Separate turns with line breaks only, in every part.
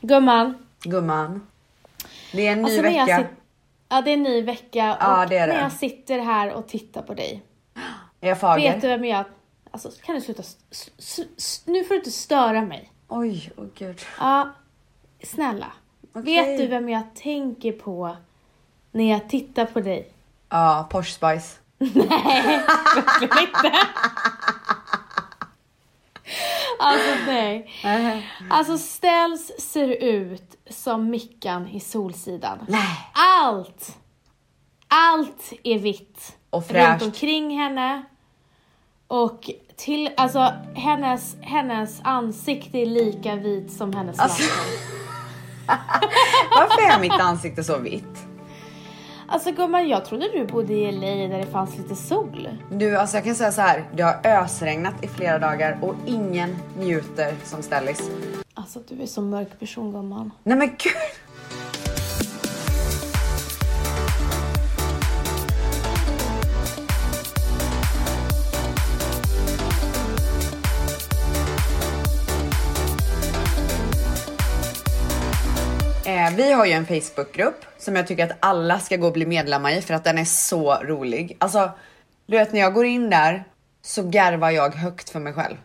Gumman.
Gumman. Det är en ny
Alltså, när jag
vecka.
sit- Ja, det är en ny vecka
Ja,
och
det är det.
när jag sitter här och tittar på dig.
Är jag fager?
Vet du vem jag... Alltså kan du sluta... nu får du inte störa mig.
Oj, åh gud.
Ja, snälla.
Okej.
Vet du vem jag tänker på när jag tittar på dig?
Ja, Porsche Spice.
Verkligen inte. Alltså nej. Alltså Ställs ser ut som Mickan i Solsidan.
Nej.
Allt! Allt är vitt.
Och fräscht.
Runt omkring henne. Och till, alltså hennes, hennes ansikte är lika vit som hennes
Alltså-
lakan.
Varför är mitt ansikte så vitt?
Alltså gumman, jag trodde du bodde i LA där det fanns lite sol.
Du, alltså jag kan säga så här. Det har ösregnat i flera dagar och ingen njuter som Stellis.
Alltså du är så mörk person gumman.
Nej men gud. Vi har ju en Facebookgrupp som jag tycker att alla ska gå och bli medlemmar i för att den är så rolig. Alltså, du vet när jag går in där så garvar jag högt för mig själv.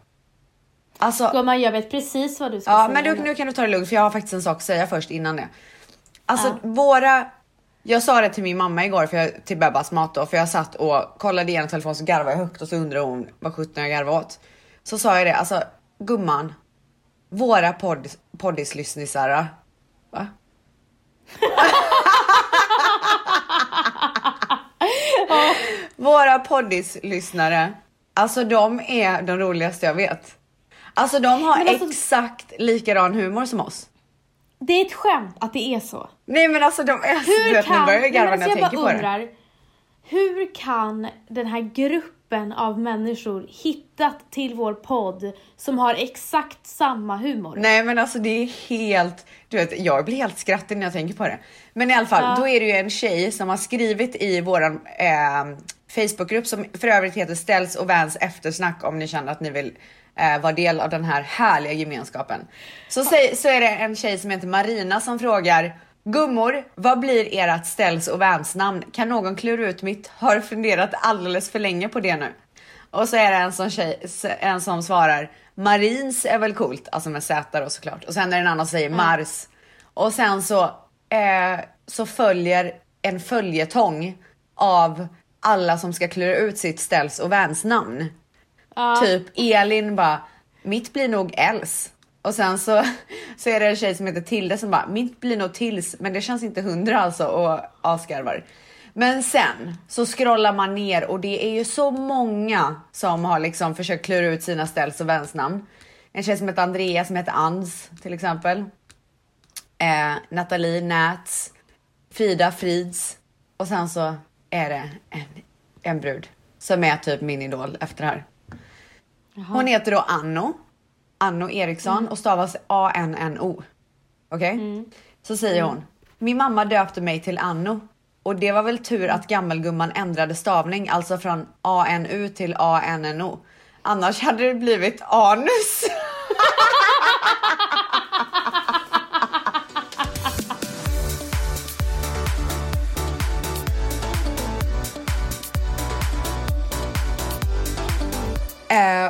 Alltså,
Gumman, jag vet precis vad du ska
Ja,
säga.
men du,
nu.
kan du ta det lugnt för jag har faktiskt en sak att säga först innan det. Alltså
Ja.
våra, jag sa det till min mamma igår för jag, till Bebbas mat då, för jag satt och kollade igenom telefonen så garvade jag högt och så undrade hon vad sjutton jag garvade åt. Så sa jag det, alltså gumman, våra podd, poddislyssnisar, va? Våra poddislyssnare, alltså de är de roligaste jag vet. Alltså de har
alltså-
exakt likadan humor som oss.
Det är ett skämt att det är så.
Nej men alltså de är
Hur
vet, nu
kan...
börjar jag garva när jag
alltså,
tänker på
bara
det.
undrar, Hur kan den här gruppen av människor hittat till vår podd som har exakt samma humor?
Nej men alltså det är helt, du vet jag blir helt skrattig när jag tänker på det. Men i alla fall,
Ja.
då är det ju en tjej som har skrivit i våran eh, Facebookgrupp som för övrigt heter Ställs och Vans eftersnack om ni känner att ni vill eh, vara del av den här härliga gemenskapen. Så, säg, så är det en tjej som heter Marina som frågar Gummor, vad blir ert Ställs och Vans namn? Kan någon klura ut mitt? Har funderat alldeles för länge på det nu. Och så är det en som, tjej, en som svarar Marins är väl coolt, alltså med Z då såklart. Och sen är det en annan som säger Mars. Och sen så, eh, så följer en följetong av alla som ska klura ut sitt ställs och Vans namn.
Ja.
Typ Elin bara, mitt blir nog Els. Och sen så, så är det en tjej som heter Tilde som bara, mitt blir nog Tills, men det känns inte hundra alltså och asgarvar. Men sen så scrollar man ner och det är ju så många som har liksom försökt klura ut sina ställs och vänsnamn. En tjej som heter Andrea som heter Ans till exempel. Eh, Nathalie Nats, Frida Frids och sen så är det en, en brud som är typ min idol efter det här. Hon heter då Anno. Anno Eriksson och stavas A-N-N-O. Okej? Så säger hon. Min mamma döpte mig till Anno. Och det var väl tur att gammelgumman ändrade stavning, alltså från A-N-U till A-N-N-O. Annars hade det blivit anus.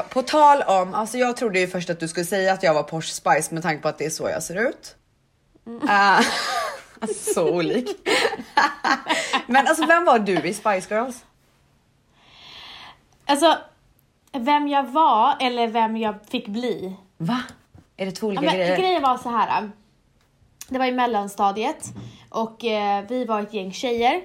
Eh, på tal om, alltså jag trodde ju först att du skulle säga att jag var Porsche Spice med tanke på att det är så jag ser ut. Eh, så olik. Men alltså vem var du i Spice Girls?
Alltså, vem jag var eller vem jag fick bli.
Va? Är det två
Ja,
olika
men,
grejer?
grejen var så här. Det var i mellanstadiet och eh, vi var ett gäng tjejer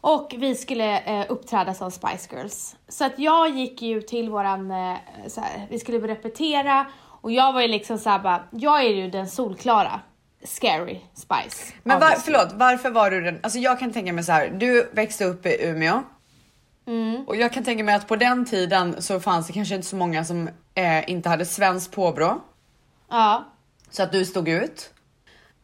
och vi skulle eh, uppträda som Spice Girls. Så att jag gick ju till våran, eh, så här, vi skulle repetera och jag var ju liksom såhär bara, jag är ju den solklara scary Spice.
Men var, förlåt, varför var du den? Alltså jag kan tänka mig så här. Du växte upp i Umeå.
Mm.
Och jag kan tänka mig att på den tiden så fanns det kanske inte så många som eh, inte hade svenskt påbrå.
Ja.
Så att du stod ut.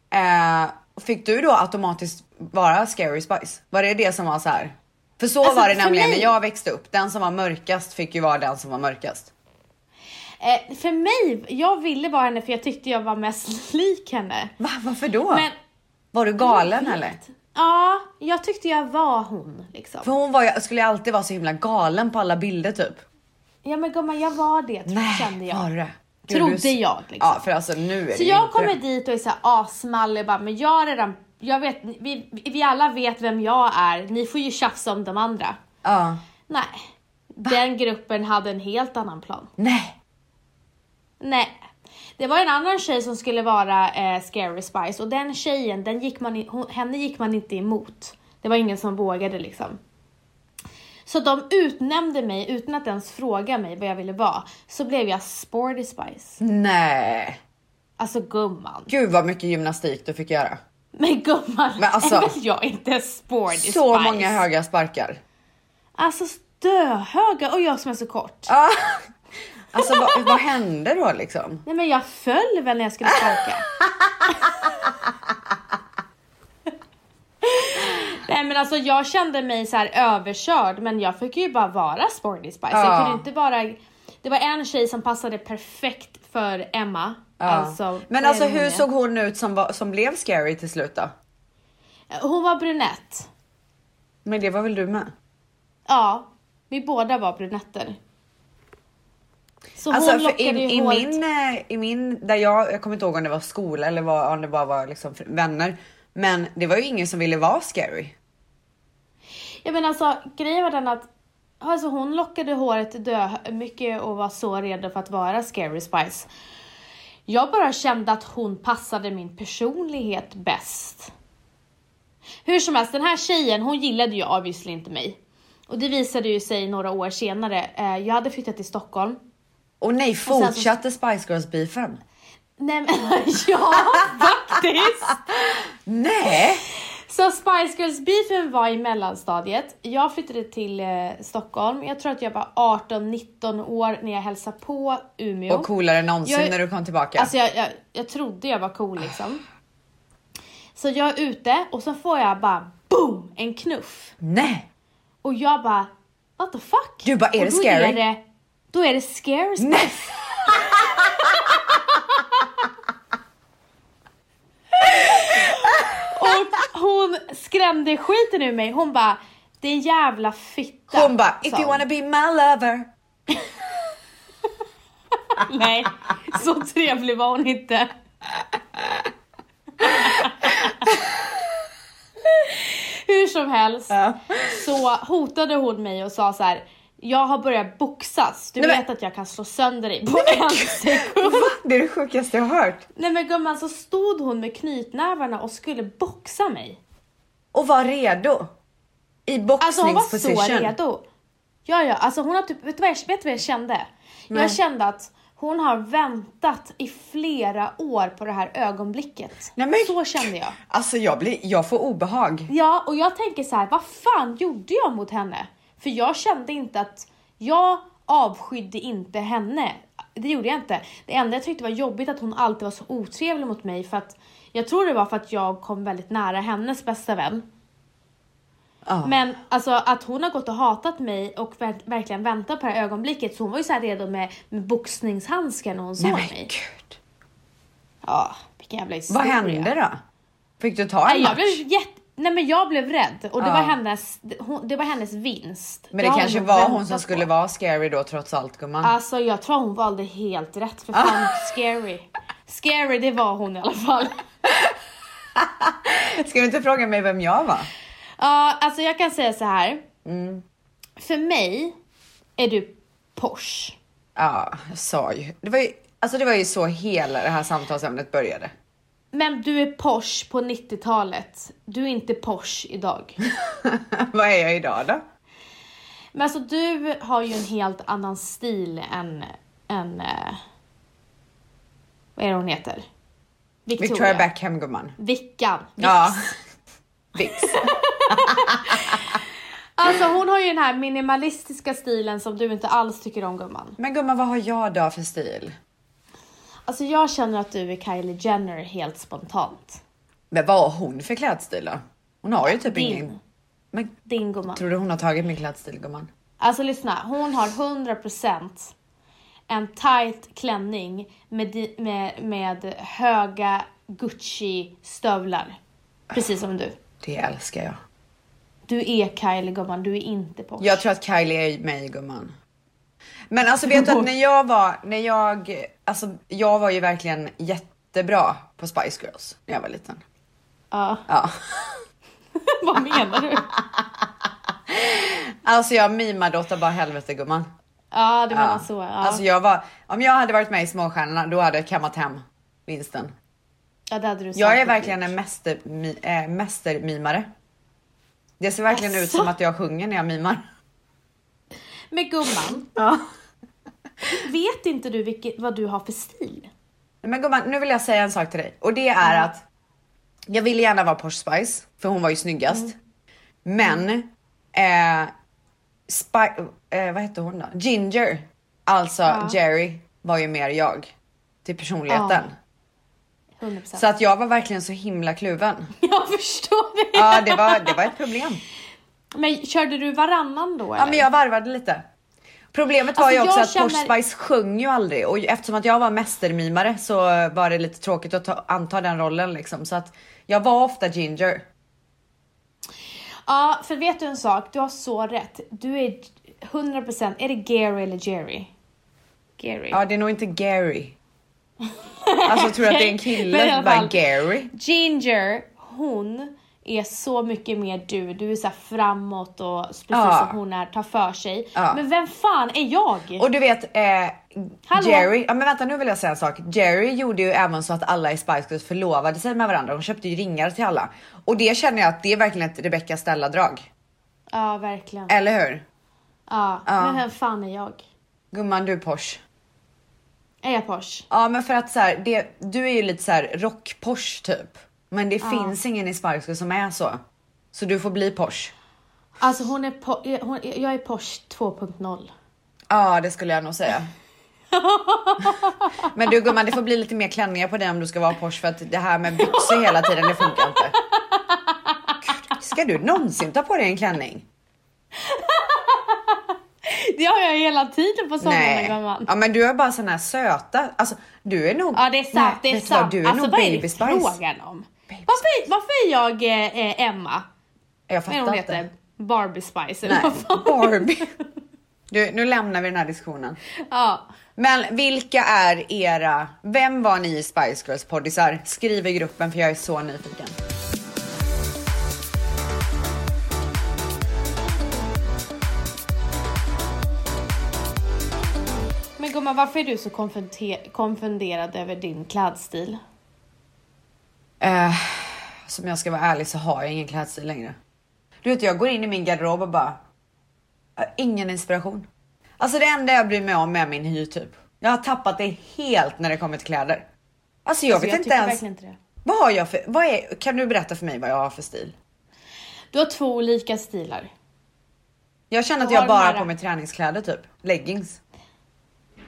Eh, fick du då automatiskt vara Scary Spice? Var det det som var så här? För så
Alltså,
var det nämligen
mig-
när jag växte upp. Den som var mörkast fick ju vara den som var mörkast.
Eh, för mig, jag ville vara henne för jag tyckte jag var mest lik henne.
Va, varför då?
Men
var du galen eller?
ja, jag tyckte jag var hon liksom.
För hon var, skulle ju alltid vara så himla galen på alla bilder typ.
Ja men gumman, jag var det kände jag.
var det? Gud,
Trodde
du-
jag liksom.
Ja, för alltså nu är
Så jag kommer
det.
dit och är såhär asmallig och bara, men jag har redan, jag vet, vi, vi alla vet vem jag är, ni får ju tjafsa om de andra.
Ja.
Nej, den gruppen hade en helt annan plan.
Nej.
Nej. Det var en annan tjej som skulle vara eh, Scary Spice och den tjejen, den gick man, hon, henne gick man inte emot. Det var ingen som vågade liksom. Så de utnämnde mig utan att ens fråga mig vad jag ville vara. Så blev jag Sporty Spice.
Nej.
Alltså gumman.
Gud vad mycket gymnastik du fick göra.
Men gumman,
Men alltså-
är väl jag inte Sporty Spice?
Så många höga sparkar.
Alltså döhöga och jag som är så kort.
Ah. Alltså vad, vad hände då liksom?
Nej men jag föll väl när jag skulle sparka. Nej men alltså jag kände mig så här överkörd men jag fick ju bara vara Sporty Spice.
Ja.
Jag kunde inte vara... Det var en tjej som passade perfekt för Emma.
Ja.
Alltså,
Men alltså hur såg hon ut som, var, som blev scary till slut då?
Hon var brunett.
Men det var väl du med?
Ja, vi båda var brunetter. Så
Alltså
hon
i,
lockade ju
i,
håret.
min, eh, i min, där jag, jag kommer inte ihåg om det var skola eller var, om det bara var liksom vänner. Men det var ju ingen som ville vara scary.
Ja men alltså grejen var den att alltså, hon lockade håret dö mycket och var så redo för att vara Scary Spice. Jag bara kände att hon passade min personlighet bäst. Hur som helst, den här tjejen hon gillade ju obviously inte mig. Och det visade ju sig några år senare. Eh, Jag hade flyttat till Stockholm.
Och nej, fortsatte Spice Girls beefen?
Nej men ja, faktiskt!
Nej!
Så Spice Girls beefen var i mellanstadiet. Jag flyttade till eh, Stockholm. Jag tror att jag var 18-19 år när jag hälsade på Umeå.
Och coolare än någonsin
Jag-
när du kom tillbaka.
Alltså jag, jag, jag trodde jag var cool liksom. Så jag är ute och så får jag bara boom, en knuff.
nej!
Och jag bara, what the fuck?
Du bara, är det
då
scary?
Är det, då är det scary Spice.
Nej!
Och hon skrämde skiten ur mig. Hon bara, det är en jävla fitta.
Hon bara, if you wanna be my lover.
Nej, så trevlig var hon inte. Hur som helst
Ja.
så hotade hon mig och sa så här. Jag har börjat boxas. Du
Nej, men-
vet att jag kan slå sönder dig på en sekund.
Det är det sjukaste jag har hört.
Nej men gumman så stod hon med knytnävarna och skulle boxa mig.
Och var redo. I
Alltså hon var så
boxningsposition.
redo. Ja ja, alltså hon har typ, vet du vad jag, vet du vad jag kände?
Nej.
Jag kände att hon har väntat i flera år på det här ögonblicket.
Nej, men-
Så kände jag.
Alltså jag, blir, jag får obehag.
Ja, och jag tänker så här, vad fan gjorde jag mot henne? För jag kände inte att, jag avskydde inte henne. Det gjorde jag inte. Det enda jag tyckte var jobbigt att hon alltid var så otrevlig mot mig för att jag tror det var för att jag kom väldigt nära hennes bästa vän.
Ja.
Men alltså att hon har gått och hatat mig och ver- verkligen väntat på det här ögonblicket så hon var ju så här redo med, med boxningshandskar när hon såg
Nej
mig.
gud.
Ja, vilken jävla historia.
Vad hände då? Fick du ta en
Nej, jag
match?
blev jätte... Nej men jag blev rädd och det,
Ja.
var, hennes, det, hon, det var hennes vinst.
Men det
har
kanske var hon som skulle
på.
vara scary då trots allt gumman.
Alltså jag tror hon valde helt rätt för fan scary. Scary det var hon i alla fall.
Ska du inte fråga mig vem jag var?
Ja, alltså jag kan säga så här.
Mm.
För mig är du Porsche.
Ja, jag sa ju. Det var ju, alltså det var ju så hela det här samtalsämnet började.
Men du är Porsche på 90-talet. Du är inte Porsche idag.
Vad är jag idag då?
Men alltså du har ju en helt annan stil än, än eh, vad är det hon heter? Victoria.
Victoria Beckham gumman.
Vickan.
Ja. Vix.
Alltså hon har ju den här minimalistiska stilen som du inte alls tycker om gumman.
Men gumman vad har jag då för stil?
Alltså jag känner att du är Kylie Jenner helt spontant.
Men vad har hon för klädstil då? Hon har ju typ
Din.
ingen. Men
Din gumman.
tror du hon har tagit min klädstil gumman?
Alltså lyssna, hon har 100% en tight klänning med, med, med höga Gucci-stövlar. Precis som du.
Det älskar jag.
Du är Kylie gumman, du är inte Porsche.
Jag tror att Kylie är mig gumman. Men alltså vet du att när jag var, när jag, alltså jag var ju verkligen jättebra på Spice Girls när jag var liten.
Ja,
Ja.
vad menar du?
Alltså jag mimade åt bara helvete gumman.
Ja, du menar
Ja.
så. Ja.
Alltså jag var, om jag hade varit med i Småstjärnorna då hade jag kammat hem vinsten.
ja, det hade du
Jag
säkert
är verkligen en mäster, mi, äh, mästermimare. Det ser verkligen ut
Asså?
som att jag sjunger när jag mimar.
Men gumman,
Ja.
Vet inte du vilket, vad du har för stil?
Men gumman, nu vill jag säga en sak till dig och det är att jag ville gärna vara Porsche Spice för hon var ju snyggast. Men eh, Spi- eh, vad hette hon då? Ginger, alltså
Ja.
Jerry var ju mer jag till personligheten.
100%.
Så att jag var verkligen så himla kluven.
Jag förstår det.
Ja, det var, det var ett problem.
Men körde du varannan då eller?
Ja, men jag varvade lite. Problemet var
Alltså,
ju också att
känner-
Spice sjöng ju aldrig och eftersom att jag var mästermimare så var det lite tråkigt att ta, anta den rollen liksom. Så att jag var ofta Ginger.
Ja, för vet du en sak? Du har så rätt. Du är 100%, är det Gary eller Jerry? Gary.
Ja, det är nog inte Gary. Alltså tror du att det är en
Men i
kille? Bara. Gary?
Ginger, hon är så mycket mer du. Du är så här framåt och precis
Ja.
som hon är, tar för sig.
Ja.
Men vem fan är jag?
Och du vet, eh? Jerry, ja men vänta nu vill jag säga en sak. Jerry gjorde ju även så att alla i Spice Girls förlovade sig med varandra. De köpte ju ringar till alla. Och det känner jag att det är verkligen ett Rebecca Stella-drag.
Ja, verkligen.
Eller hur?
Ja,
Ja.
men vem fan är jag?
Gumman, du är Porsche.
Är jag Porsche?
Ja men för att så här, det, du är ju lite så här rock-Porsche typ. Men det finns ingen i Girls som är så. Så du får bli Porsche.
Alltså hon är, po- hon, jag är Porsche 2.0.
Ja det skulle jag nog säga. Men du gumman det får bli lite mer klänningar på dig om du ska vara Porsche för att det här med byxor hela tiden det funkar inte. Gud, ska du någonsin ta på dig en klänning?
Det har jag hela tiden på somrarna gumman.
Ja men du är bara sån här söta. Alltså du är nog.
Ja det är sant,
Nej,
det är sant.
Du är
alltså
nog
vad är det frågan om? Varför, varför är jag eh, eh, Emma?
Jag
är hon
fattar
heter?
inte.
Barbie Spice eller
Nej,
vad fan?
Barbie. Du, nu lämnar vi den här diskussionen.
Ja.
Men vilka är era, vem var ni i Spice Girls poddisar? Skriv i gruppen för jag är så nyfiken.
Men gumman varför är du så konfunderad över din klädstil?
Eh, som jag ska vara ärlig så har jag ingen klädstil längre. Du vet jag går in i min garderob och bara, ingen inspiration. Alltså det enda jag bryr mig om är min hy typ. Jag har tappat det helt när det kommer till kläder. Alltså jag
Alltså,
vet
jag
inte ens.
verkligen inte det.
Vad har jag för, vad är, kan du berätta för mig vad jag har för stil?
Du har två olika stilar.
Jag känner att jag bara har på mig träningskläder typ. Leggings.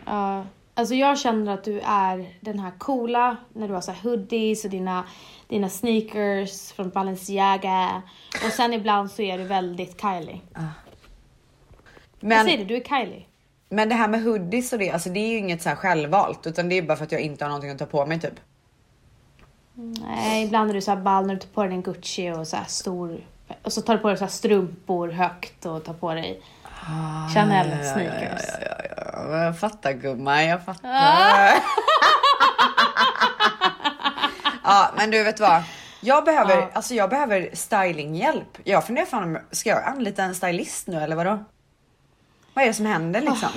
Ja, alltså jag känner att du är den här coola när du har så här hoodies och dina, dina sneakers från Balenciaga. Och sen ibland så är du väldigt Kylie. Jag
Men,
säger det, du är Kylie.
men det här med hoodies och det, alltså det är ju inget så här självvalt utan det är bara för att jag inte har någonting att ta på mig typ.
Nej, ibland är du så här ball när du tar på dig en Gucci och så här stor. Och så tar du på dig så här strumpor högt och tar på dig Chanel sneakers.
Ja, ja, ja, ja. Jag fattar gumman, jag fattar.
Ah.
ja, men du vet vad? Jag behöver,
Ja.
alltså jag behöver stylinghjälp. Jag funderar fan om, ska jag anlita en stylist nu eller vadå? Vad är det som händer liksom?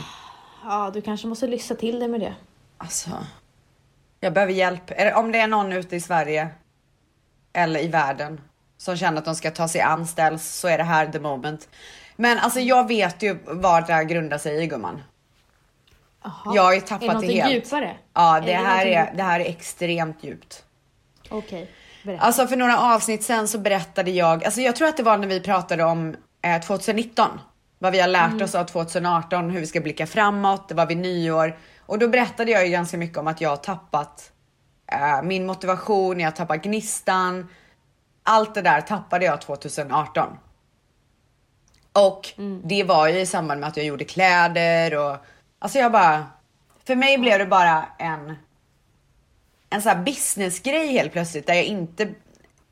Ja, du kanske måste lyssna till dig med det.
Alltså, jag behöver hjälp. Om det är någon ute i Sverige eller i världen som känner att de ska ta sig an ställs så är det här the moment. Men alltså jag vet ju vad det här grundar sig i gumman.
Aha.
Jag har ju
är det
tappat det helt.
djupare?
Ja,
Är
det
det
här är, det här är extremt djupt.
Okej, berätta.
Alltså för några avsnitt sen så berättade jag, alltså jag tror att det var när vi pratade om eh, 2019. Vad vi har lärt
Mm.
oss av 2018, hur vi ska blicka framåt, det var vid nyår. Och då berättade jag ju ganska mycket om att jag har tappat eh, min motivation, jag har tappat gnistan. Allt det där tappade jag 2018. Och
Mm.
det var ju i samband med att jag gjorde kläder och alltså jag bara För mig blev det bara en, en sån här businessgrej helt plötsligt där jag inte,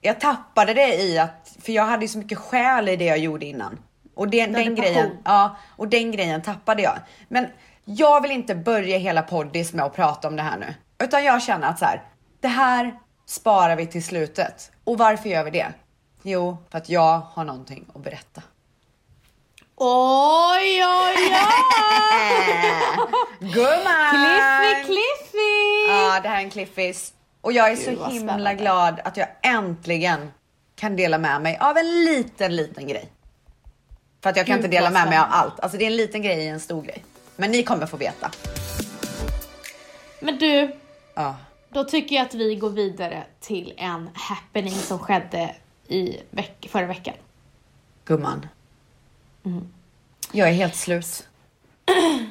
jag tappade det i att, för jag hade ju så mycket själ i det jag gjorde innan. Och den, den grejen,
passion.
ja, och den grejen tappade jag. Men jag vill inte börja hela poddis med att prata om det här nu. Utan jag känner att så här, det här sparar vi till slutet. Och varför gör vi det? Jo, för att jag har någonting att berätta.
Oj, oj, oj!
Gumman!
Cliffy, Cliffy!
Ja, det här är en cliffis. Och jag är
Gud,
så himla
spännande.
glad att jag äntligen kan dela med mig av en liten, liten grej. För att jag kan
Gud,
inte dela med mig av allt. Alltså det är en liten grej i en stor grej. Men ni kommer få veta.
Men du,
Ja.
då tycker jag att vi går vidare till en happening som skedde i veck- förra veckan.
Gumman.
Mm.
Jag är helt slut.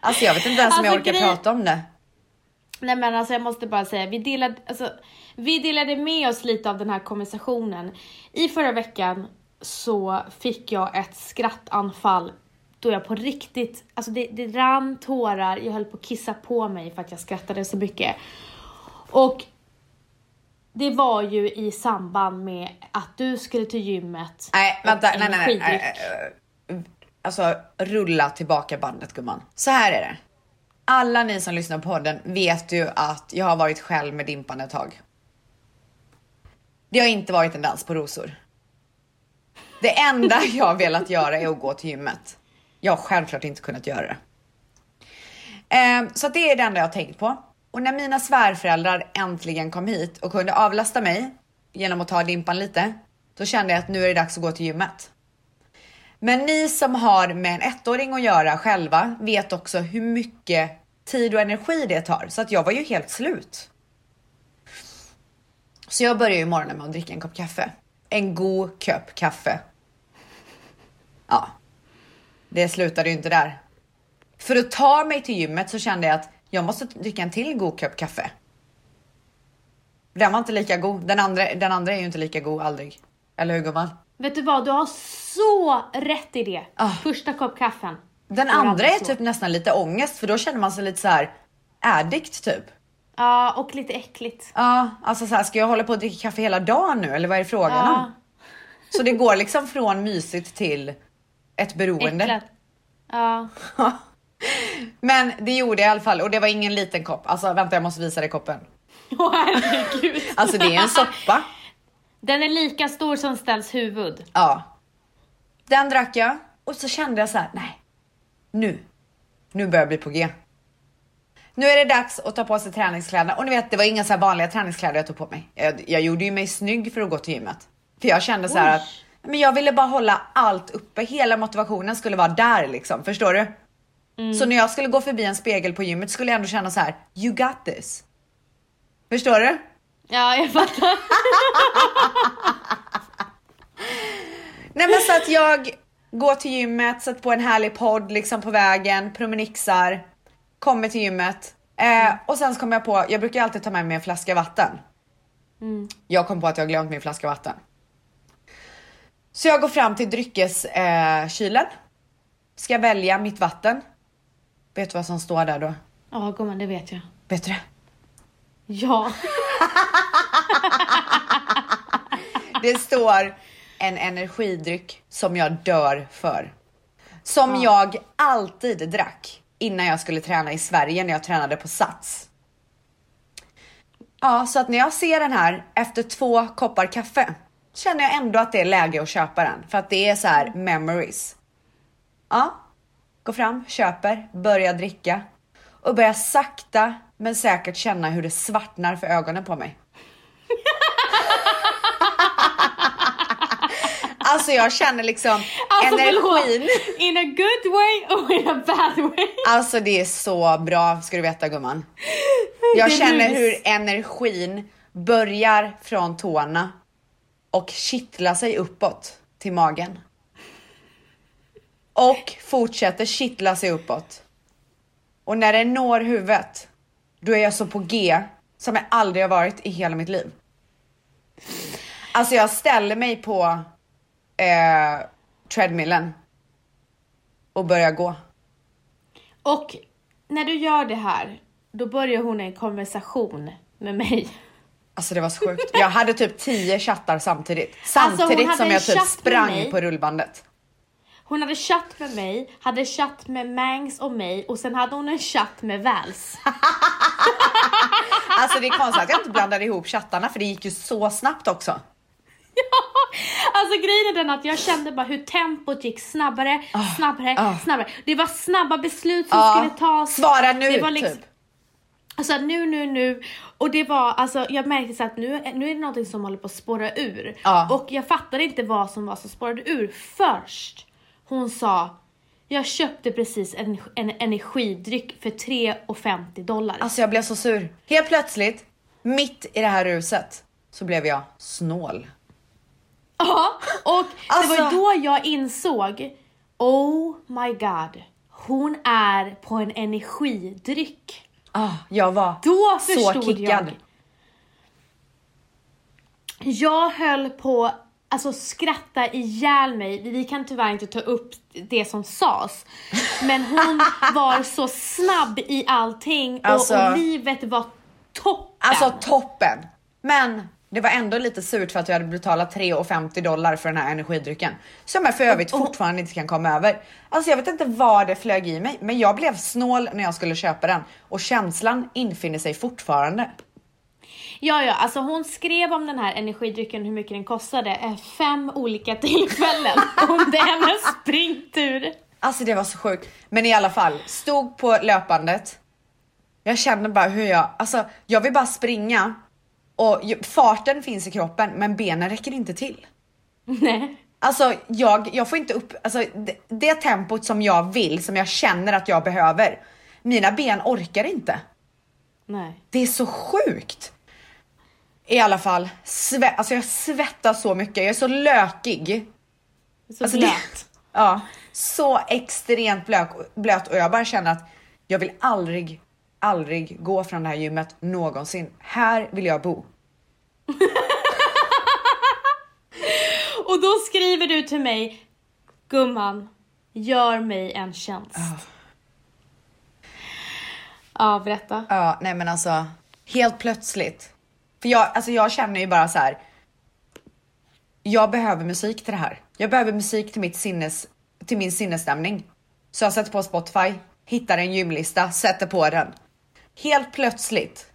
Alltså jag vet inte ens om jag
Alltså,
orkar
grej-
prata om det.
Nej men alltså jag måste bara säga, vi delade, alltså, vi delade med oss lite av den här konversationen. I förra veckan så fick jag ett skrattanfall då jag på riktigt, alltså det, det rann tårar, jag höll på att kissa på mig för att jag skrattade så mycket. Och det var ju i samband med att du skulle till gymmet.
Nej, vänta. Nej, nej, nej. Eh, Alltså rulla tillbaka bandet gumman. Så här är det. Alla ni som lyssnar på podden vet ju att jag har varit själv med Dimpan ett tag. Det har inte varit en dans på rosor. Det enda jag velat göra är att gå till gymmet. Jag har självklart inte kunnat göra det. Eh, så det är det enda jag har tänkt på. Och när mina svärföräldrar äntligen kom hit och kunde avlasta mig genom att ta Dimpan lite, då kände jag att nu är det dags att gå till gymmet. Men ni som har med en ettåring att göra själva vet också hur mycket tid och energi det tar. Så att jag var ju helt slut. Så jag började ju morgonen med att dricka en kopp kaffe. En god kopp kaffe. Ja. Det slutade ju inte där. För att ta mig till gymmet så kände jag att jag måste dricka en till god kopp kaffe. Den var inte lika god. Den andra, den andra är ju inte lika god aldrig. Eller hur gumman?
Vet du vad, du har så rätt i det.
Ah.
Första kopp kaffen.
Den andra är
så.
typ nästan lite ångest för då känner man sig lite så här addict typ.
Ja, och lite äckligt.
Ja, alltså så här, ska jag hålla på och dricka kaffe hela dagen nu eller vad är det frågan
Ja.
om? Så det går liksom från mysigt till ett beroende.
Äcklat. Ja.
Men det gjorde jag i alla fall och det var ingen liten kopp. Alltså vänta jag måste visa dig koppen.
Åh herregud.
Alltså det är en soppa.
Den är lika stor som Stells huvud.
Ja. Den drack jag och så kände jag så här, nej. Nu. Nu börjar jag bli på G. Nu är det dags att ta på sig träningskläderna och ni vet det var inga så här vanliga träningskläder jag tog på mig. Jag, jag gjorde ju mig snygg för att gå till gymmet. För jag kände så här
Oj.
att men jag ville bara hålla allt uppe. Hela motivationen skulle vara där liksom. Förstår du? Så när jag skulle gå förbi en spegel på gymmet skulle jag ändå känna så här. You got this. Förstår du?
Ja, jag fattar.
Nej men så att jag går till gymmet, sätter på en härlig podd liksom på vägen, promenixar, kommer till gymmet. Eh, och sen så kommer jag på, jag brukar alltid ta med mig en flaska vatten. Jag kom på att jag glömt min flaska vatten. Så jag går fram till dryckeskylen. Eh. Ska välja mitt vatten. Vet du vad som står där då?
Ja, gumman, det vet jag.
Vet du det?
Ja.
Det står en energidryck som jag dör för. Som jag alltid drack innan jag skulle träna i Sverige när jag tränade på Sats. Ja, så att när jag ser den här efter två koppar kaffe känner jag ändå att det är läge att köpa den för att det är så här memories. Ja, går fram, köper, börjar dricka och börjar sakta men säkert känna hur det svartnar för ögonen på mig. Alltså jag känner liksom
Alltså
energin.
förlåt. In a good way och in a bad way.
Alltså det är så bra ska du veta gumman. Jag känner hur energin börjar från tårna och kittlar sig uppåt till magen. Och fortsätter kittla sig uppåt. Och när det når huvudet, då är jag så på G som jag aldrig har varit i hela mitt liv. Alltså jag ställer mig på eh, treadmillen och börja gå.
Och när du gör det här, då börjar hon en konversation med mig.
Alltså det var så sjukt. Jag hade typ tio chattar samtidigt.
Alltså,
Samtidigt
hade
som jag typ sprang på rullbandet.
Hon hade chatt med mig, hade chatt med Mangs och mig och sen hade hon en chatt med Vals.
Alltså det är konstigt att jag inte blandade ihop chattarna för det gick ju så snabbt också.
Alltså grejen är den att jag kände bara hur tempot gick snabbare, snabbare,
ah.
snabbare. Det var snabba beslut som
Ja,
skulle tas.
svara nu
det var liksom,
typ.
Alltså nu, nu, nu. Och det var, alltså jag märkte så att nu, nu är det någonting som håller på att spåra ur.
Ja.
Och jag fattade inte vad som var som spårade ur först. Hon sa, jag köpte precis en, en energidryck för 3,50 dollar.
Alltså jag blev så sur. Helt plötsligt, mitt i det här ruset, så blev jag snål.
Ja, och det var
Alltså-
då jag insåg, oh my god, hon är på en energidryck.
Ah, jag var
Då
så kickad.
jag. Jag höll på alltså skratta ihjäl mig. Vi kan tyvärr inte ta upp det som sades. Men hon var så snabb i allting och,
Alltså-
och livet var toppen.
Alltså toppen. Men det var ändå lite surt för att jag hade betalat 3,50 dollar för den här energidrycken. Som jag för övrigt
Och- och-
fortfarande inte kan komma över. Alltså jag vet inte vad det flög i mig, men jag blev snål när jag skulle köpa den. Och känslan infinner sig fortfarande.
Ja, ja, alltså hon skrev om den här energidrycken, hur mycket den kostade, eh, fem olika tillfällen. är hennes springtur.
Alltså det var så sjukt. Men i alla fall, stod på löpandet. Jag känner bara hur jag, alltså jag vill bara springa. Och farten finns i kroppen men benen räcker inte till.
Nej.
Alltså jag, jag får inte upp, alltså det, det tempot som jag vill, som jag känner att jag behöver. Mina ben orkar inte.
Nej.
Det är så sjukt. I alla fall, sve, alltså jag svettas så mycket, jag är så lökig.
Så
Alltså det-
blöt.
Ja, så extremt blöt, blöt och jag bara känner att jag vill aldrig, aldrig gå från det här gymmet någonsin. Här vill jag bo.
Och då skriver du till mig, gumman, gör mig en tjänst. Ja, berätta.
Ja, nej men alltså helt plötsligt. För jag, alltså jag känner ju bara så här. Jag behöver musik till det här. Jag behöver musik till mitt sinnes, till min sinnesstämning. Så jag sätter på Spotify, hittar en gymlista, sätter på den. Helt plötsligt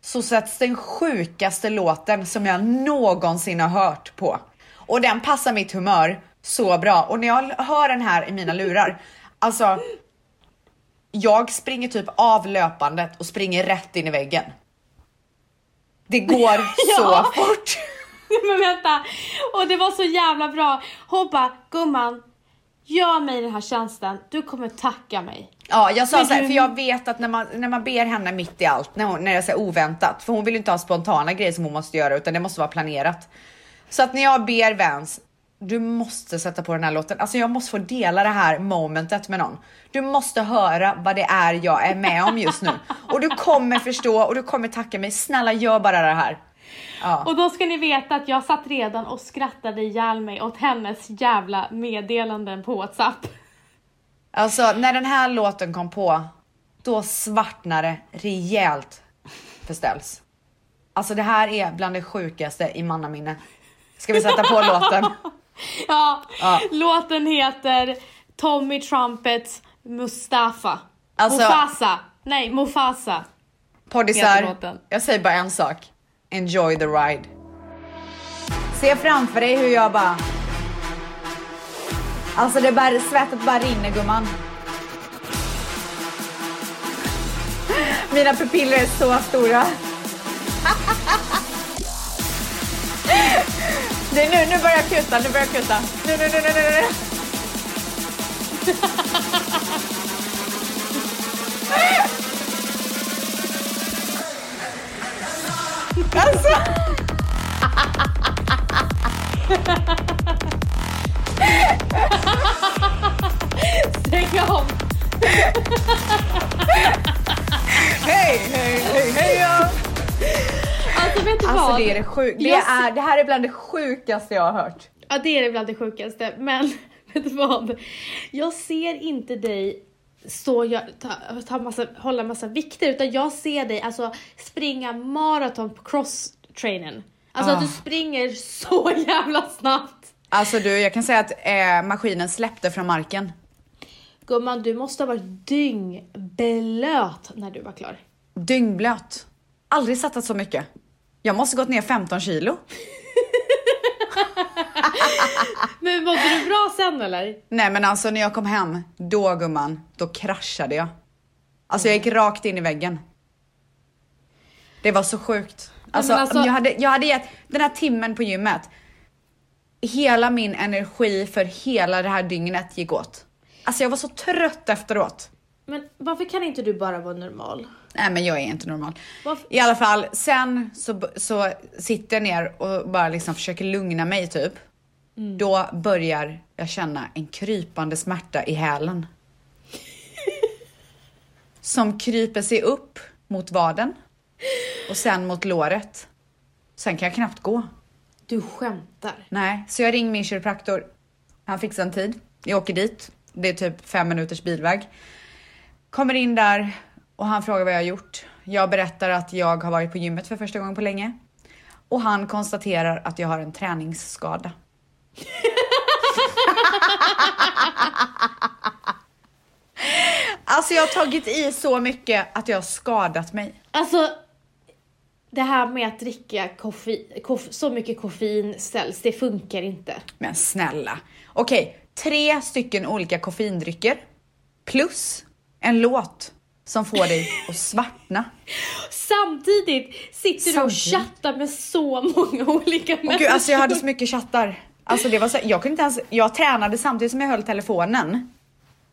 så sätts den sjukaste låten som jag någonsin har hört på. Och den passar mitt humör så bra. Och när jag hör den här i mina lurar, alltså jag springer typ av löpandet och springer rätt in i väggen. Det går så fort.
Men vänta, och det var så jävla bra. Hon bara, gumman, gör mig den här tjänsten, du kommer tacka mig.
Ja, jag sa
Men
så här,
du-
för jag vet att när man, när man ber henne mitt i allt, när, hon, när så här oväntat, för hon vill ju inte ha spontana grejer som hon måste göra, utan det måste vara planerat. Så att när jag ber Vans, du måste sätta på den här låten. Alltså jag måste få dela det här momentet med någon. Du måste höra vad det är jag är med om just nu. Och du kommer förstå och du kommer tacka mig. Snälla gör bara det här. Ja.
Och då ska ni veta att jag satt redan och skrattade ihjäl mig åt hennes jävla meddelanden på WhatsApp.
Alltså när den här låten kom på, då svartnade rejält för Ställs. Alltså det här är bland det sjukaste i mannaminne. Ska vi sätta på låten?
Ja,
Ja.
låten heter Tommy Trumpets Mustafa.
Alltså-
Mufasa. Nej, Mufasa.
Poddisar, jag säger bara en sak. Enjoy the ride. Se framför dig hur jag bara... Alltså det bara, svettet bara rinner gumman. Mina pupiller är så stora. Det är nu, nu börjar jag kuta, nu börjar jag kuta. Nu, nu, nu, nu, nu, nu. Alltså.
Stäng av.
Hej, hej, hej, hej ja.
Alltså vet du
Alltså
vad?
det är det sjukt. Det,
Jag-
är, det här är bland det sjukaste jag har hört.
Ja det är bland det sjukaste men Vet du vad? Jag ser inte dig stå och ta, ta massa, hålla massa vikter utan jag ser dig alltså springa maraton på cross-trainen. Alltså
Ah.
att du springer så jävla snabbt.
Alltså du, jag kan säga att eh, maskinen släppte från marken.
Gumman, du måste ha varit dyngblöt när du var klar.
Dyngblöt. Aldrig svettats så mycket. Jag måste gått ner 15 kilo.
Men mådde du bra sen eller?
Nej men alltså när jag kom hem, då gumman, då kraschade jag. Alltså jag gick rakt in i väggen. Det var så sjukt. Alltså,
alltså-
jag, hade, jag hade gett den här timmen på gymmet, hela min energi för hela det här dygnet gick åt. Alltså jag var så trött efteråt.
Men varför kan inte du bara vara normal?
Nej men jag är inte normal.
Varför?
I alla fall, sen så, så sitter jag ner och bara liksom försöker lugna mig typ. Då börjar jag känna en krypande smärta i hälen. Som kryper sig upp mot vaden och sen mot låret. Sen kan jag knappt gå.
Du skämtar.
Nej, så jag ringer min kiropraktor. Han fixar en tid. Jag åker dit. Det är typ fem minuters bilväg. Kommer in där och han frågar vad jag har gjort. Jag berättar att jag har varit på gymmet för första gången på länge. Och han konstaterar att jag har en träningsskada. alltså jag har tagit i så mycket att jag har skadat mig.
Alltså, det här med att dricka koffein, koff, så mycket koffein ställs, det funkar inte.
Men snälla. Okej, tre stycken olika koffeindrycker plus en låt som får dig att svartna.
Samtidigt sitter du och chattar med så många olika människor.
gud, alltså jag hade så mycket chattar. Alltså det var så, jag kunde inte ens, jag tränade samtidigt som jag höll telefonen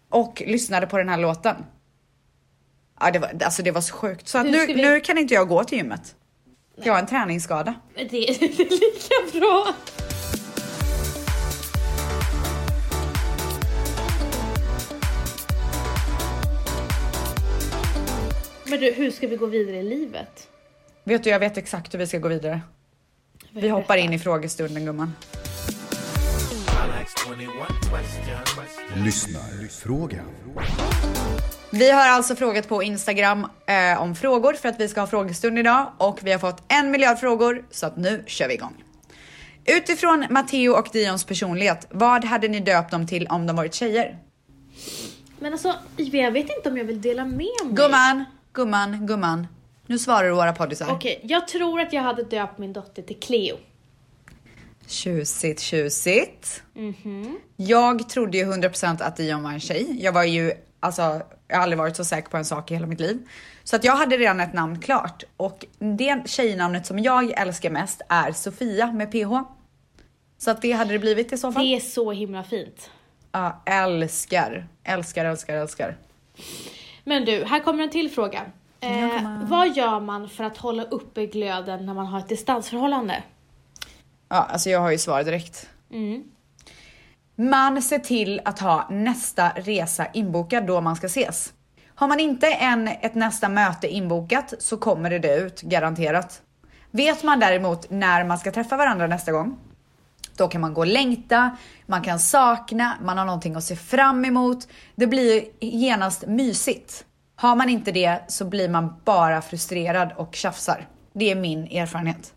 och lyssnade på den här låten. Ja, det var, alltså det var så sjukt. Så nu,
skulle-
nu kan inte jag gå till gymmet. Jag har en träningsskada.
Det, det är lika bra. Men du, hur ska vi gå vidare i livet?
Vet du, jag vet exakt hur vi ska gå vidare. Vi hoppar in i frågestunden gumman.
Lyssnarfrågan.
Vi har alltså frågat på Instagram eh, om frågor för att vi ska ha frågestund idag och vi har fått en miljard frågor så att nu kör vi igång. Utifrån Matteo och Dions personlighet, vad hade ni döpt dem till om de varit tjejer?
Men alltså, jag vet inte om jag vill dela med mig.
Gumman, gumman, gumman. Nu svarar du våra poddisar.
Okej, jag tror att jag hade döpt min dotter till Cleo.
Tjusigt, tjusigt. Jag trodde ju 100% att Dion var en tjej. Jag var ju, alltså, jag har aldrig varit så säker på en sak i hela mitt liv. Så att jag hade redan ett namn klart. Och det tjejnamnet som jag älskar mest är Sofia med PH. Så att det hade det blivit i så fall.
Det är så himla fint.
Ja, älskar, älskar, älskar, älskar.
Men du, här kommer en till fråga. Eh, vad gör man för att hålla uppe glöden när man har ett distansförhållande?
Ja, alltså jag har ju svar direkt.
Mm.
Man ser till att ha nästa resa inbokad då man ska ses. Har man inte en, ett nästa möte inbokat så kommer det dö ut, garanterat. Vet man däremot när man ska träffa varandra nästa gång, då kan man gå och längta, man kan sakna, man har någonting att se fram emot. Det blir genast mysigt. Har man inte det så blir man bara frustrerad och tjafsar. Det är min erfarenhet.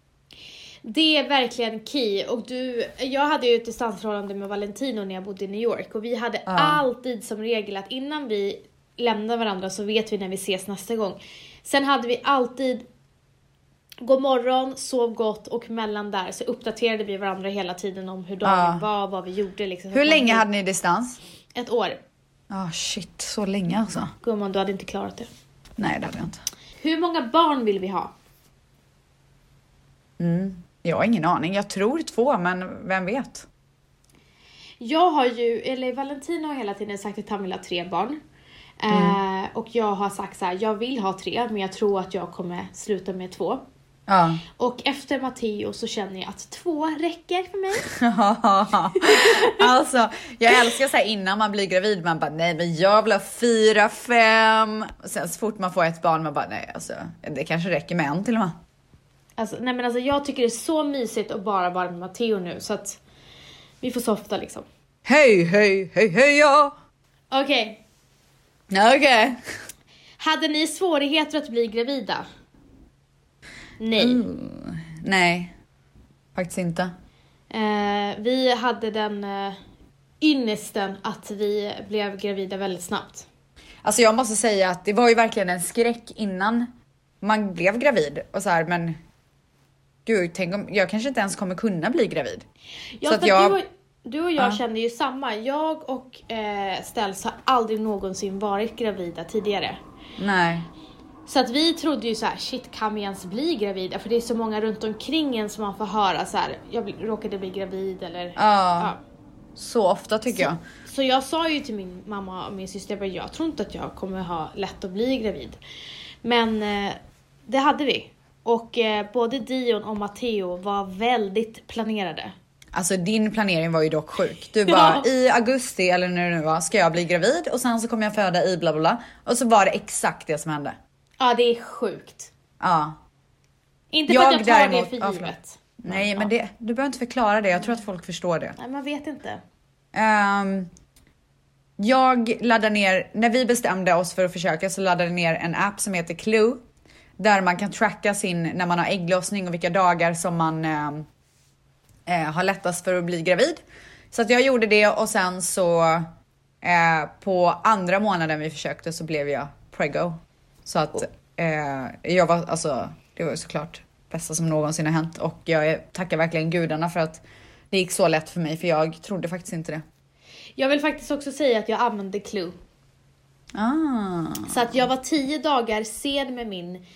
Det är verkligen key. Och du, jag hade ju ett distansförhållande med Valentino när jag bodde i New York och vi hade alltid som regel att innan vi lämnar varandra så vet vi när vi ses nästa gång. Sen hade vi alltid God morgon, sov gott och mellan där så uppdaterade vi varandra hela tiden om hur dagen
Ja.
var, vad vi gjorde liksom.
Hur länge hade ni distans?
Ett år.
Ah shit, så länge alltså.
Gumman, du hade inte klarat det.
Nej det hade jag inte.
Hur många barn vill vi ha?
Jag har ingen aning. Jag tror två, men vem vet?
Jag har ju, eller Valentino har hela tiden sagt att han vill ha tre barn.
Mm.
Eh, och jag har sagt så här, jag vill ha tre men jag tror att jag kommer sluta med två.
Ja.
Och efter Matteo så känner jag att två räcker för mig.
alltså, jag älskar så här innan man blir gravid, man bara nej men jag vill ha fyra, fem. Och sen så fort man får ett barn, man bara nej alltså det kanske räcker med en till och med.
Alltså, nej men alltså jag tycker det är så mysigt att bara vara med Matteo nu så att vi får softa liksom.
Hej, hej, hej, hej, ja.
Okej,
Okej.
hade ni svårigheter att bli gravida? Nej.
Mm. Nej, faktiskt inte.
Eh, vi hade den eh, ynnesten att vi blev gravida väldigt snabbt.
Alltså jag måste säga att det var ju verkligen en skräck innan man blev gravid och så här, men gud, tänk om jag kanske inte ens kommer kunna bli gravid.
Ja,
Så att jag-
du, och, du och jag
Ja.
kände ju samma. Jag och eh, Stels har aldrig någonsin varit gravida tidigare.
Nej.
Så att vi trodde ju så här: shit kan vi ens bli gravida? För det är så många runt omkring en som man får höra så här, jag råkade bli gravid eller
Ja, så ofta tycker jag.
Så jag sa ju till min mamma och min syster, jag, bara, jag tror inte att jag kommer ha lätt att bli gravid. Men eh, det hade vi. Och eh, både Dion och Matteo var väldigt planerade.
Alltså din planering var ju dock sjuk. Du bara i augusti eller när det nu var ska jag bli gravid och sen så kommer jag föda i bla bla bla. Och så var det exakt det som hände.
Ja, det är sjukt.
Ja.
Inte för att
Jag
tar
däremot-
det
ja,
för givet.
Nej men det, du behöver inte förklara det, jag tror att folk förstår det.
Nej, man vet inte.
Ehm, jag laddade ner, när vi bestämde oss för att försöka så laddade jag ner en app som heter Clue. Där man kan tracka sin, när man har ägglossning och vilka dagar som man ehm, eh, har lättast för att bli gravid. Så att jag gjorde det och sen så eh, på andra månaden vi försökte så blev jag prego. Så att eh, jag var alltså, det var ju såklart bästa som någonsin har hänt och jag tackar verkligen gudarna för att det gick så lätt för mig för jag trodde faktiskt inte det.
Jag vill faktiskt också säga att jag använde Clue.
Ah.
Så att jag var tio dagar sen med min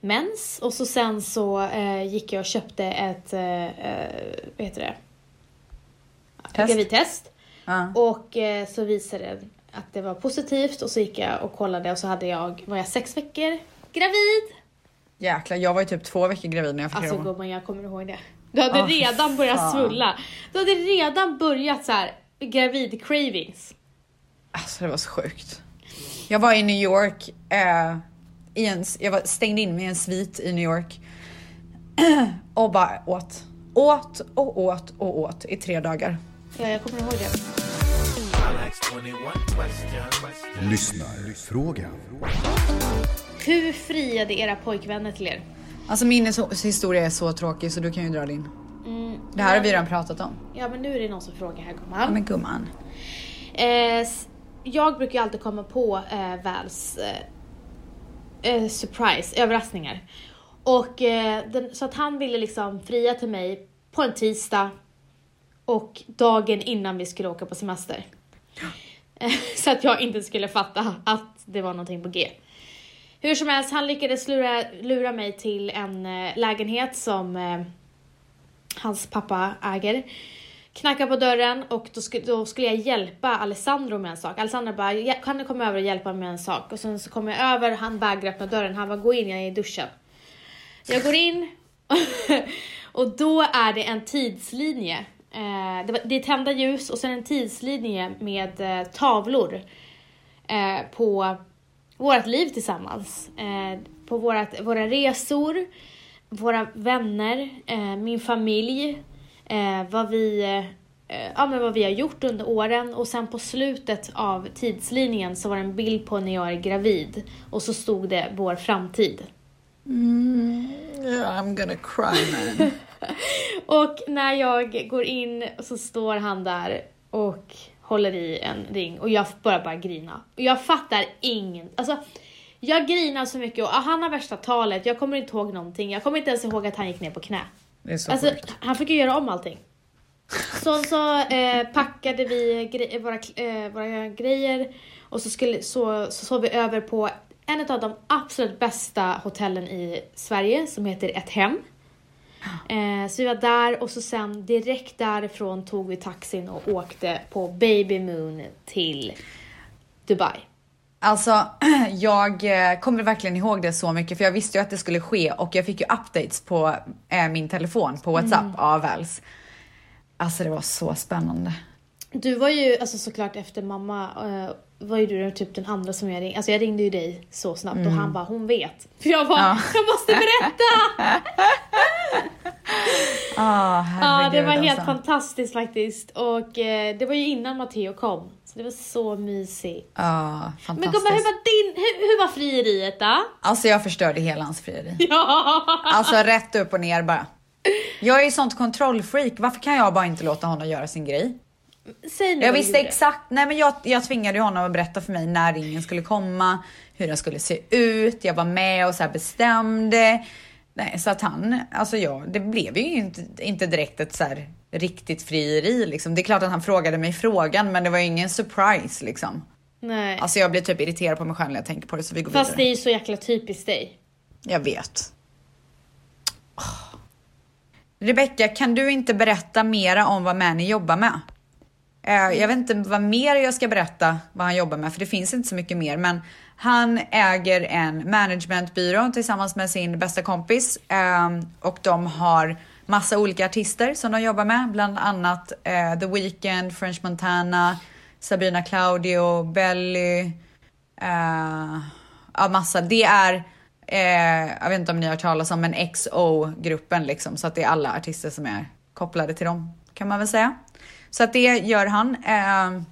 mens och så sen så eh, gick jag och köpte ett, eh, eh, vad heter det?
Test.
Gravidtest.
Ja.
Och eh, så visade det att det var positivt och så gick jag och kollade och så hade jag, var jag sex veckor gravid.
Jäklar, jag var ju typ två veckor gravid när jag fick
Alltså gumman jag kommer ihåg det. Du hade
fy
redan börjat
fan.
svulla. Du hade redan börjat så här gravid cravings.
Alltså det var så sjukt. Jag var i New York, eh, i en, jag var stängd in med en svit i New York. och bara åt. Åt och åt och åt i tre dagar.
Ja, jag kommer ihåg det.
Alex 21 question.
Lyssnarfrågan.
Hur friade era pojkvänner till er?
Alltså min historia är så tråkig så du kan ju dra din.
Mm,
Det här har
men-
vi redan pratat om.
Ja, men nu är det någon som frågar här
Ja,
gumman.
men gumman.
Eh, jag brukar ju alltid komma på eh, Vals eh, eh, surprise, överraskningar. Och eh, den, så att han ville liksom fria till mig på en tisdag och dagen innan vi skulle åka på semester. Så att jag inte skulle fatta att det var någonting på G. Hur som helst, han lyckades lura, lura mig till en eh, lägenhet som eh, hans pappa äger. Knackade på dörren och då skulle, då skulle jag hjälpa Alessandro med en sak. Alessandro bara, kan du komma över och hjälpa mig med en sak? Och sen så kommer jag över, han vägrar öppna dörren. Han bara, gå in, jag är i duschen. Jag går in och då är det en tidslinje. Eh, det, var, det är tända ljus och sen en tidslinje med eh, tavlor eh, på vårt liv tillsammans. På vårat, våra resor, våra vänner, min familj, vad, vi, ja, men vad vi har gjort under åren och sen på slutet av tidslinjen så var det en bild på när jag är gravid och så stod det vår framtid.
I'm gonna cry man.
Och när jag går in så står han där och håller i en ring och jag börjar bara grina. Och jag fattar ingen, alltså jag grinar så mycket och han har värsta talet, jag kommer inte ihåg någonting. Jag kommer inte ens ihåg att han gick ner på knä.
Det är så
Alltså
sjukt.
han fick ju göra om allting. Så, så eh, packade vi gre- våra, eh, våra grejer och så, skulle, så, så sov vi över på en av de absolut bästa hotellen i Sverige som heter Ett Hem. Eh, så vi var där och så sen direkt därifrån tog vi taxin och åkte på Baby Moon till Dubai.
Alltså, jag eh, kommer verkligen ihåg det så mycket för jag visste ju att det skulle ske och jag fick ju updates på eh, min telefon på WhatsApp
Mm.
av Vals. Alltså det var så spännande.
Du var ju alltså såklart efter mamma eh, var ju du typ den andra som jag ringde. Alltså jag ringde ju dig så snabbt och han bara hon vet. För jag bara
Ja.
jag måste berätta!
Ah,
Ja, det var helt
alltså.
fantastiskt faktiskt. Och eh, det var ju innan Matteo kom. Så det var så mysigt.
Ja,
Men
fantastiskt.
gumman, hur var din, hur, hur var frieriet då?
Alltså jag förstörde hela hans frieri.
Ja!
Alltså rätt upp och ner bara. Jag är ju sånt kontrollfreak. Varför kan jag bara inte låta honom göra sin grej?
Säg nu
Jag visste exakt, nej men jag, jag tvingade honom att berätta för mig när ringen skulle komma, hur den skulle se ut, jag var med och så bestämde. Nej, så att han, alltså ja, det blev ju inte, inte direkt ett så här riktigt frieri liksom. Det är klart att han frågade mig frågan, men det var ju ingen surprise liksom.
Nej.
Alltså jag blir typ irriterad på mig själv när jag tänker på det så vi går
Fast det
vidare.
är ju så jäkla typiskt dig.
Jag vet. Rebecka, kan du inte berätta mera om vad Manny jobbar med? Eh, Jag vet inte vad mer jag ska berätta vad han jobbar med, för det finns inte så mycket mer. Men han äger en managementbyrå tillsammans med sin bästa kompis ehm, och de har massa olika artister som de jobbar med, bland annat eh, The Weeknd, French Montana, Sabrina Claudio, Belly, eh, ja massa. Det är, eh, jag vet inte om ni har hört talas om, men XO-gruppen liksom, så att det är alla artister som är kopplade till dem kan man väl säga. Så att det gör han. Eh,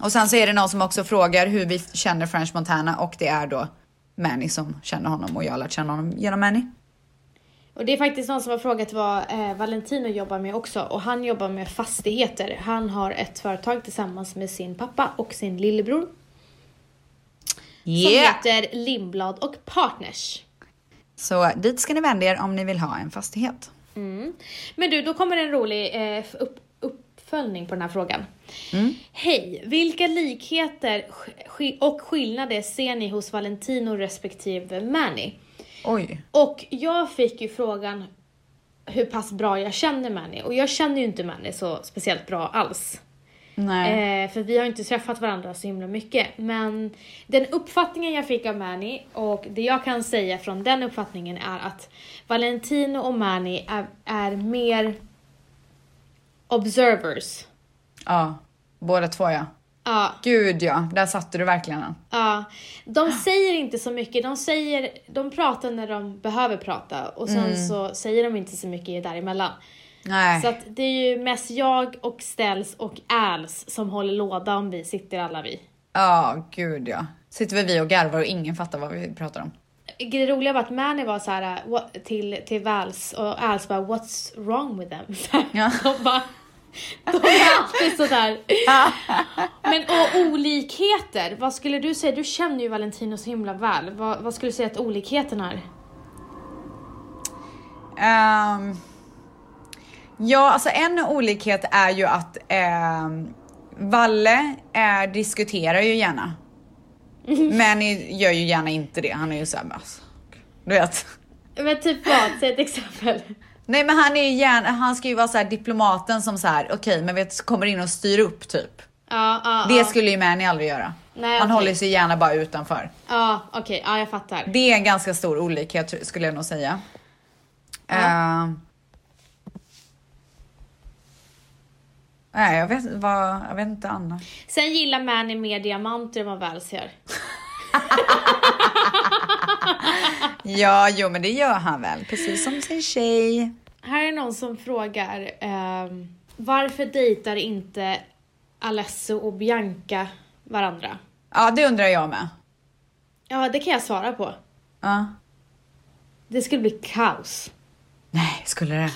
och sen så är det någon som också frågar hur vi känner French Montana och det är då Manny som känner honom och jag har lärt känna honom genom Manny.
Och det är faktiskt någon som har frågat vad eh, Valentino jobbar med också. Och han jobbar med fastigheter. Han har ett företag tillsammans med sin pappa och sin lillebror. Som heter Lindblad och Partners.
Så dit ska ni vända er om ni vill ha en fastighet.
Mm. Men du, då kommer en rolig eh, upp, uppföljning på den här frågan. Hej! Vilka likheter och skillnader ser ni hos Valentino respektive Manny?
Oj.
Och jag fick ju frågan hur pass bra jag känner Manny. Och jag känner ju inte Manny så speciellt bra alls.
Nej.
Eh, för vi har inte träffat varandra så himla mycket. Men den uppfattningen jag fick av Manny och det jag kan säga från den uppfattningen är att Valentino och Manny är, är mer observers.
Ja, båda två ja.
Ja,
Gud ja, där satte du verkligen den.
ja. De säger inte så mycket. De, säger, de pratar när de behöver prata och sen så säger de inte så mycket däremellan.
Nej.
Så att det är ju mest jag och Ställs och Als som håller låda om vi sitter alla vi.
Ja, gud ja. Sitter vi vi och garvar och ingen fattar vad vi pratar om.
Det roliga var att Manny var så här what, till, till Vals och Als bara what's wrong with them?
Ja.
De, bara, de är alltid sådär. Men och olikheter, vad skulle du säga? Du känner ju Valentino så himla väl. Vad, vad skulle du säga att olikheten är?
Ehm, ja, alltså en olikhet är ju att ehm, Valle eh, diskuterar ju gärna. Men gör ju gärna inte det. Han är ju såhär, alltså, du vet.
Men typ vad? Säg ett exempel.
Nej men han är ju gärna, han ska ju vara så diplomaten som så här, okej men vet, kommer in och styr upp typ.
Ja, ja,
Det
ja.
skulle ju Manny aldrig göra.
Nej,
han
okej.
håller sig gärna bara utanför.
Ja, okej, ja jag fattar.
Det är en ganska stor olikhet skulle jag nog säga. Ehm. nej, jag vet, vad, jag vet inte annars.
Sen gillar Manny mer diamanter än vad Vals gör.
Ja, jo men det gör han väl, precis som sin tjej.
Här är någon som frågar ehm, varför dejtar inte Alesso och Bianca varandra?
Ja, det undrar jag med.
Ja, det kan jag svara på.
Ja.
Det skulle bli kaos.
Nej, skulle det?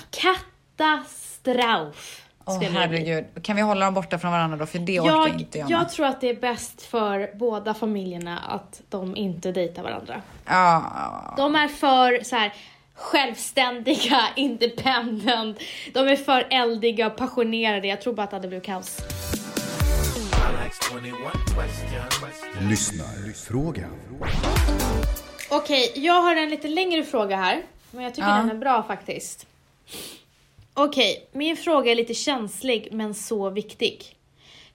Katastrof.
Åh
bli.
herregud. Kan vi hålla dem borta från varandra då? För det orkar
Jag,
inte jag,
jag tror att det är bäst för båda familjerna att de inte dejtar varandra.
Ja,
De är för så här självständiga, independent. De är för eldiga och passionerade. Jag tror bara att det hade blivit kaos.
Alex 21 question.
Lyssnarfråga.
Okej, jag har en lite längre fråga här. Men jag tycker
Ja.
den är bra faktiskt. Okej, min fråga är lite känslig men så viktig.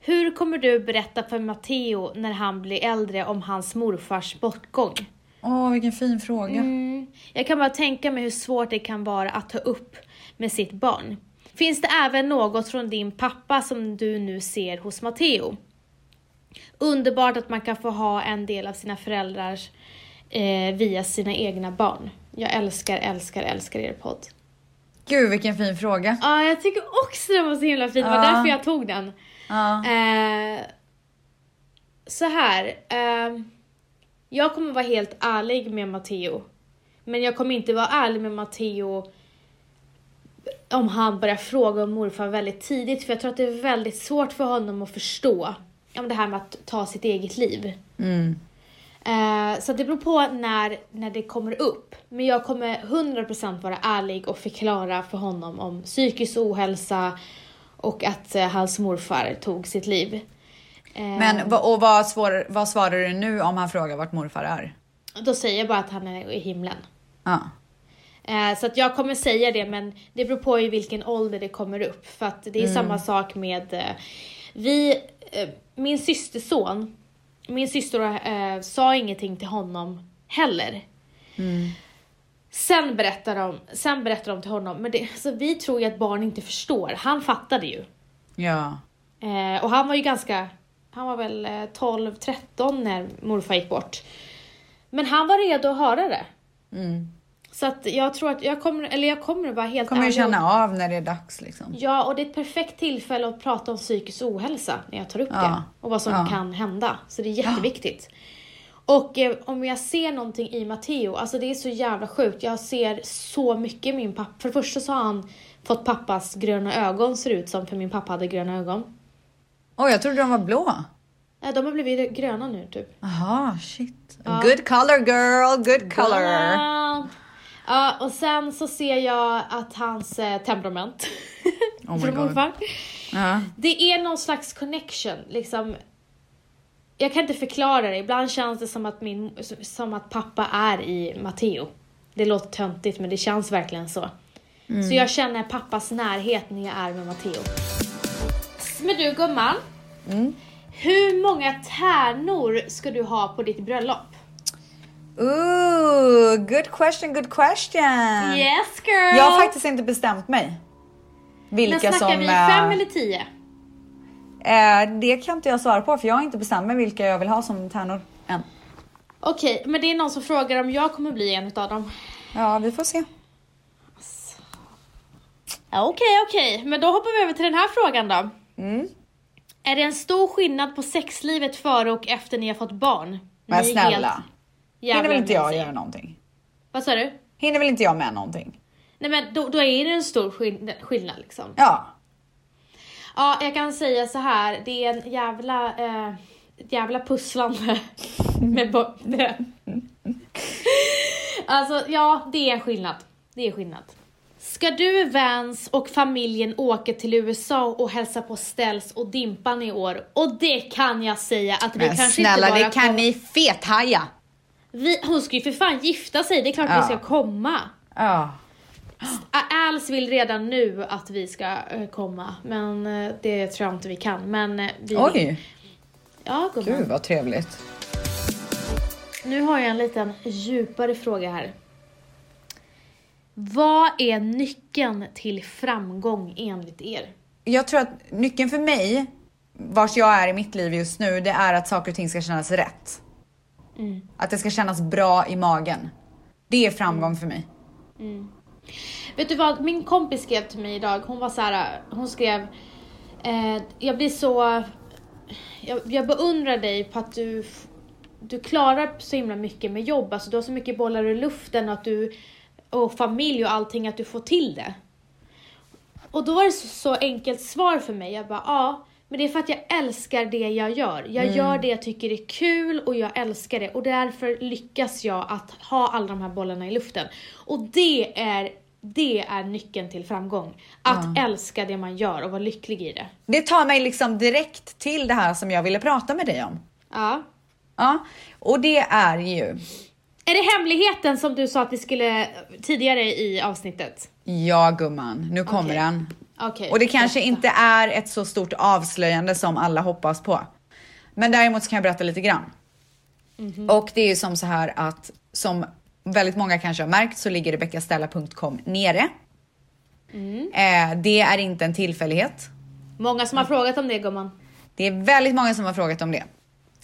Hur kommer du berätta för Matteo när han blir äldre om hans morfars bortgång?
Åh, vilken fin fråga.
Mm, jag kan bara tänka mig hur svårt det kan vara att ta upp med sitt barn. Finns det även något från din pappa som du nu ser hos Matteo? Underbart att man kan få ha en del av sina föräldrars eh, via sina egna barn. Jag älskar, älskar, älskar er podd.
Gud vilken fin fråga.
Ja, jag tycker också den var så himla fin. Det var
Ja.
därför jag tog den.
Ja.
Eh, så här. Eh, jag kommer vara helt ärlig med Matteo. Men jag kommer inte vara ärlig med Matteo om han börjar fråga om morfar väldigt tidigt. För jag tror att det är väldigt svårt för honom att förstå om det här med att ta sitt eget liv.
Mm.
Eh, så det beror på när, när det kommer upp. Men jag kommer 100% vara ärlig och förklara för honom om psykisk ohälsa och att eh, hans morfar tog sitt liv. Eh,
Men och vad, svår, vad svarar du nu om han frågar vart morfar är?
Då säger jag bara att han är i himlen.
Ja.
Eh, så att jag kommer säga det men det beror på i vilken ålder det kommer upp. För att det är samma sak med eh, vi, eh, min systerson, min syster eh, sa ingenting till honom heller. Sen berättar de, sen berättar de till honom, men det, så vi tror ju att barn inte förstår. Han fattade ju.
Ja.
Eh, och han var ju ganska, han var väl eh, 12-13 när morfar gick bort. Men han var redo att höra det.
Mm.
Så att jag tror att jag kommer, eller jag kommer vara helt
Kommer
ärlig
känna av när det är dags liksom.
Ja, och det är ett perfekt tillfälle att prata om psykisk ohälsa när jag tar upp
Ja.
det. Och vad som
Ja.
kan hända. Så det är jätteviktigt. Och eh, om jag ser någonting i Matteo, alltså det är så jävla sjukt. Jag ser så mycket i min pappa. För det första så har han fått pappas gröna ögon ser ut som, för min pappa hade gröna ögon.
Oj, jag trodde de var blå.
Eh, De har blivit gröna nu typ.
Aha, shit.
Ja.
Good color girl, good color.
Ja. Ja, och sen så ser jag att hans eh, temperament
Oh
från morfar.
Ja.
Det är någon slags connection, liksom. Jag kan inte förklara det. Ibland känns det som att, min, som att pappa är i Matteo. Det låter töntigt men det känns verkligen så. Så jag känner pappas närhet när jag är med Matteo. Men du gumman. Hur många tärnor ska du ha på ditt bröllop?
Ooh, good question, good question.
Yes girl!
Jag har faktiskt inte bestämt mig. Vilka
Men snackar
som...
vi
eh,
fem eller tio?
eh, det kan inte jag svara på för jag har inte bestämt mig vilka jag vill ha som tärnor än.
Okej, men det är någon som frågar om jag kommer bli en utav dem.
Ja, vi får se.
Okej, okej, men då hoppar vi över till den här frågan då.
Mm.
Är det en stor skillnad på sexlivet före och efter ni har fått barn?
Men
Ni
snälla.
helt jävla
Hinner väl inte jag göra någonting?
Vad sa du?
Hinner väl inte jag med någonting?
Nej men då, då är det en stor skill- skillnad liksom.
Ja.
Ja, jag kan säga så här. det är en jävla, eh, jävla pusslande med med. Alltså ja, det är en skillnad. Det är skillnad. Ska du, Vans och familjen åka till USA och hälsa på Ställs och Dimpan i år? Och det kan jag säga att vi
Men
kanske
snälla,
inte bara
det kan
kom-
ni fethaja.
Vi, hon ska ju för fan gifta sig, det är klart
Ja.
vi ska komma.
Ja.
Alice vill redan nu att vi ska eh, komma, men eh, det tror jag inte vi kan. Men eh, vi
Oj,
Ja, gumman.
gud vad trevligt.
Nu har jag en liten djupare fråga här. Vad är nyckeln till framgång enligt er?
Jag tror att nyckeln för mig, vars jag är i mitt liv just nu, det är att saker och ting ska kännas rätt. Mm. Att det ska kännas bra i magen. Det är framgång för mig. Mm.
Vet du vad, min kompis skrev till mig idag, hon var så här, hon skrev eh, Jag blir så, jag, jag beundrar dig på att du, du klarar så himla mycket med jobb, alltså du har så mycket bollar i luften och att du, och familj och allting, att du får till det. Och då var det så, så enkelt svar för mig, jag bara ja, men det är för att jag älskar det jag gör. Jag gör det jag tycker är kul och jag älskar det och därför lyckas jag att ha alla de här bollarna i luften. Och det är, det är nyckeln till framgång. Att älska det man gör och vara lycklig i det.
Det tar mig liksom direkt till det här som jag ville prata med dig om.
Ja.
Ja, och det är ju,
Är det hemligheten som du sa att vi skulle tidigare i avsnittet?
ja gumman, nu kommer
Okej.
den.
Okej.
Och det kanske
berätta.
inte är ett så stort avslöjande som alla hoppas på. Men däremot så kan jag berätta lite grann. Och det är ju som så här att som väldigt många kanske har märkt så ligger rebeccastella.com nere. Eh, det är inte en tillfällighet.
Många som har frågat om det gumman.
Det är väldigt många som har frågat om det.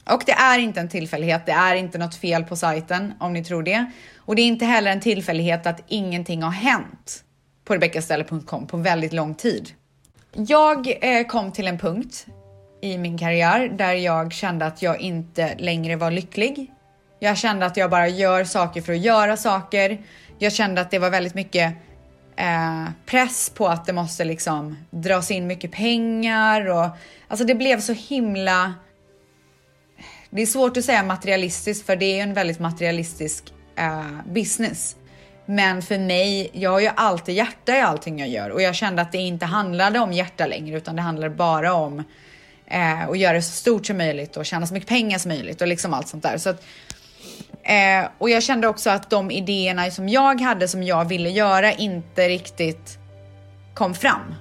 Och det är inte en tillfällighet, det är inte något fel på sajten om ni tror det. Och det är inte heller en tillfällighet att ingenting har hänt på rebeckaställe.com på väldigt lång tid. Jag eh, kom till en punkt i min karriär där jag kände att jag inte längre var lycklig. Jag kände att jag bara gör saker för att göra saker. Jag kände att det var väldigt mycket eh, press på att det måste liksom dras in mycket pengar och alltså det blev så himla. Det är svårt att säga materialistiskt för det är en väldigt materialistisk eh, business. Men för mig, jag har ju alltid hjärta i allting jag gör och jag kände att det inte handlade om hjärta längre utan det handlade bara om eh, att göra det så stort som möjligt och tjäna så mycket pengar som möjligt och liksom allt sånt där. Så att, eh, och jag kände också att de idéerna som jag hade som jag ville göra inte riktigt kom fram.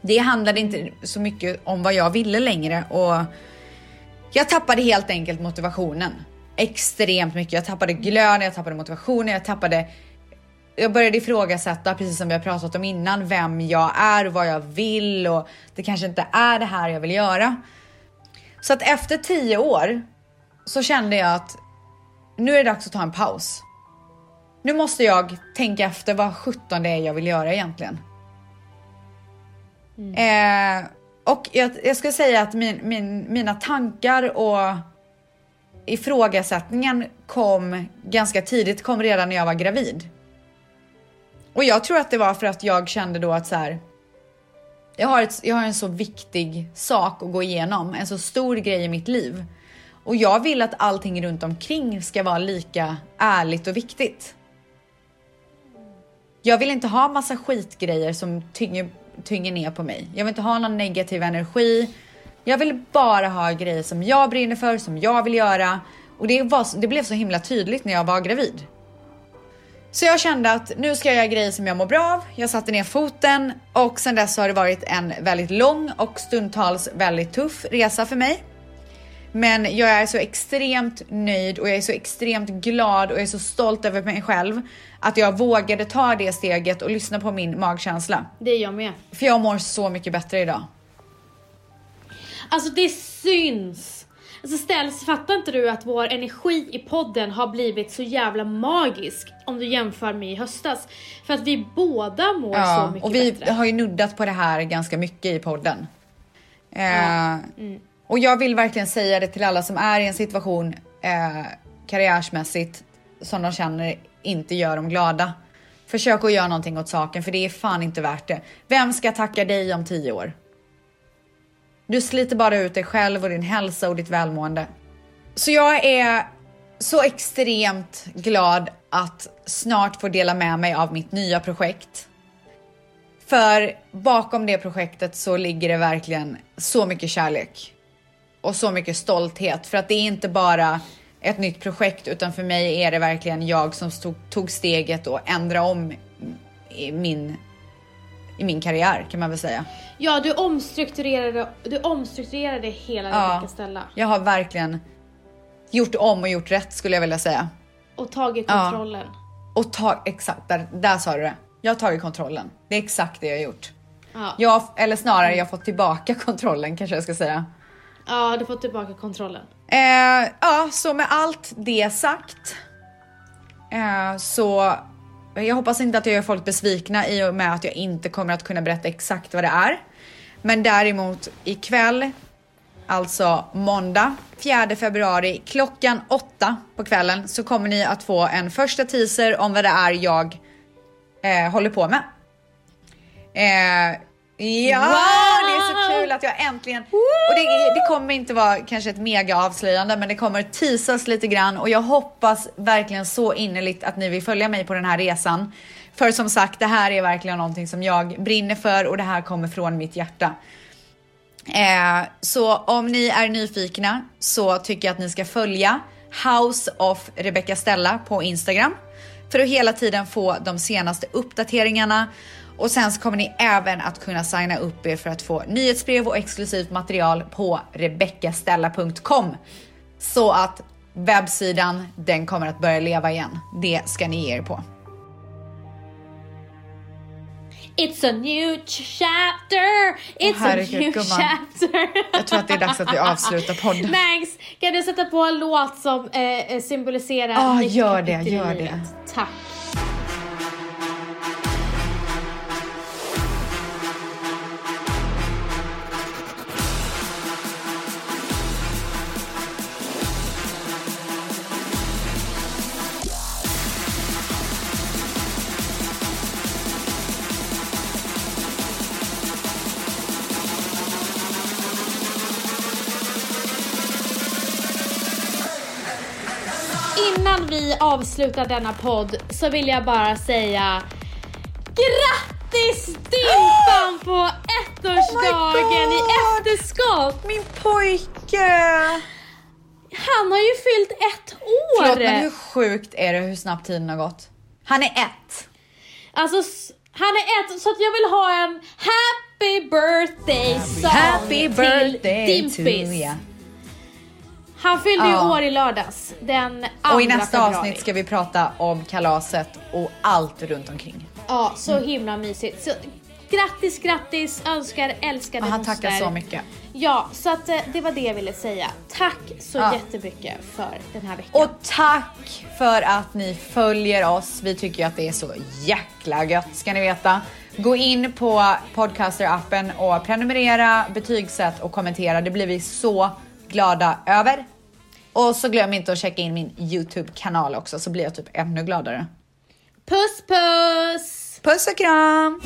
Det handlade inte så mycket om vad jag ville längre och jag tappade helt enkelt motivationen extremt mycket. Jag tappade glöden, jag tappade motivationen, jag tappade jag började ifrågasätta, precis som vi har pratat om innan, vem jag är och vad jag vill och det kanske inte är det här jag vill göra. Så att efter tio år så kände jag att nu är det dags att ta en paus. Nu måste jag tänka efter vad 17 det är jag vill göra egentligen. Eh, och jag, jag skulle säga att min, min, mina tankar och ifrågasättningen kom ganska tidigt, kom redan när jag var gravid. Och jag tror att det var för att jag kände då att så här, jag har, ett, jag har en så viktig sak att gå igenom, en så stor grej i mitt liv. Och jag vill att allting runt omkring ska vara lika ärligt och viktigt. Jag vill inte ha massa skitgrejer som tynger, tynger ner på mig. Jag vill inte ha någon negativ energi. Jag vill bara ha grejer som jag brinner för, som jag vill göra. Och det, var, det blev så himla tydligt när jag var gravid. Så jag kände att nu ska jag göra grejer som jag mår bra av. Jag satte ner foten och sen dess har det varit en väldigt lång och stundtals väldigt tuff resa för mig. Men jag är så extremt nöjd och jag är så extremt glad och jag är så stolt över mig själv att jag vågade ta det steget och lyssna på min magkänsla.
Det är jag med.
För jag mår så mycket bättre idag.
Alltså det syns! Alltså Ställs, fattar inte du att vår energi i podden har blivit så jävla magisk om du jämför med i höstas? För att vi båda mår så
Ja,
mycket
och vi
bättre.
har ju nuddat på det här ganska mycket i podden. Eh,
Mm.
Och jag vill verkligen säga det till alla som är i en situation eh, karriärsmässigt som de känner inte gör dem glada. Försök att göra någonting åt saken för det är fan inte värt det. Vem ska tacka dig om tio år? Du sliter bara ut dig själv och din hälsa och ditt välmående. Så jag är så extremt glad att snart få dela med mig av mitt nya projekt. För bakom det projektet så ligger det verkligen så mycket kärlek och så mycket stolthet för att det är inte bara ett nytt projekt utan för mig är det verkligen jag som stod, tog steget och ändrade om min, i min karriär kan man väl säga.
Ja, du omstrukturerade, du omstrukturerade hela
Ja.
Rebecca Stella
Jag har verkligen gjort om och gjort rätt skulle jag vilja säga.
och tagit
Ja.
kontrollen.
Och ta, exakt, där, där sa du det. Jag har tagit kontrollen. Det är exakt det jag har gjort.
Ja.
Jag, eller snarare, jag har fått tillbaka kontrollen kanske jag ska säga.
ja, du har fått tillbaka kontrollen.
Eh, ja, så med allt det sagt eh, så jag hoppas inte att jag gör folk besvikna i och med att jag inte kommer att kunna berätta exakt vad det är. Men däremot ikväll, alltså måndag 4 februari klockan 8 på kvällen så kommer ni att få en första teaser om vad det är jag eh, håller på med. Eh, ja, det är så kul att jag äntligen... Och det, det kommer inte vara kanske ett mega avslöjande men det kommer teasas lite grann och jag hoppas verkligen så innerligt att ni vill följa mig på den här resan. För som sagt, det här är verkligen någonting som jag brinner för och det här kommer från mitt hjärta. Eh, så om ni är nyfikna så tycker jag att ni ska följa House of Rebecca Stella på Instagram för att hela tiden få de senaste uppdateringarna och sen så kommer ni även att kunna signa upp er för att få nyhetsbrev och exklusivt material på rebeccastella.com så att webbsidan den kommer att börja leva igen. Det ska ni ge er på.
It's a new chapter! It's a
herregud,
new
gumman.
chapter!
Jag tror att det är dags att vi avslutar podden.
Mangs, kan du sätta på en låt som eh, eh, symboliserar
Ja,
nytt
gör det, gör det.
Tack. Avslutar denna podd så vill jag bara säga grattis Dimpan på ettårsdagen i
God.
efterskott!
Min pojke!
Han har ju fyllt ett år!
Förlåt men hur sjukt är det hur snabbt tiden har gått? Han är ett.
Alltså han är ett så att jag vill ha en happy birthday song
Happy birthday
till
to
Dimpis. Han fyllde ju
Ja.
år i lördags, den 2
Och i nästa
februari.
avsnitt ska vi prata om kalaset och allt runt omkring.
Ja, så himla mysigt. Så, grattis, grattis, önskar älskade
Och han
moster.
tackar så mycket.
Ja, så att eh, det var det jag ville säga. Tack så
Ja.
jättemycket för den här veckan.
Och tack för att ni följer oss. Vi tycker ju att det är så jäkla gött ska ni veta. Gå in på podcaster-appen och prenumerera, betygsätt och kommentera. Det blir vi så glada över. Och så glöm inte att checka in min YouTube-kanal också så blir jag typ ännu gladare.
Puss puss!
Puss och kram!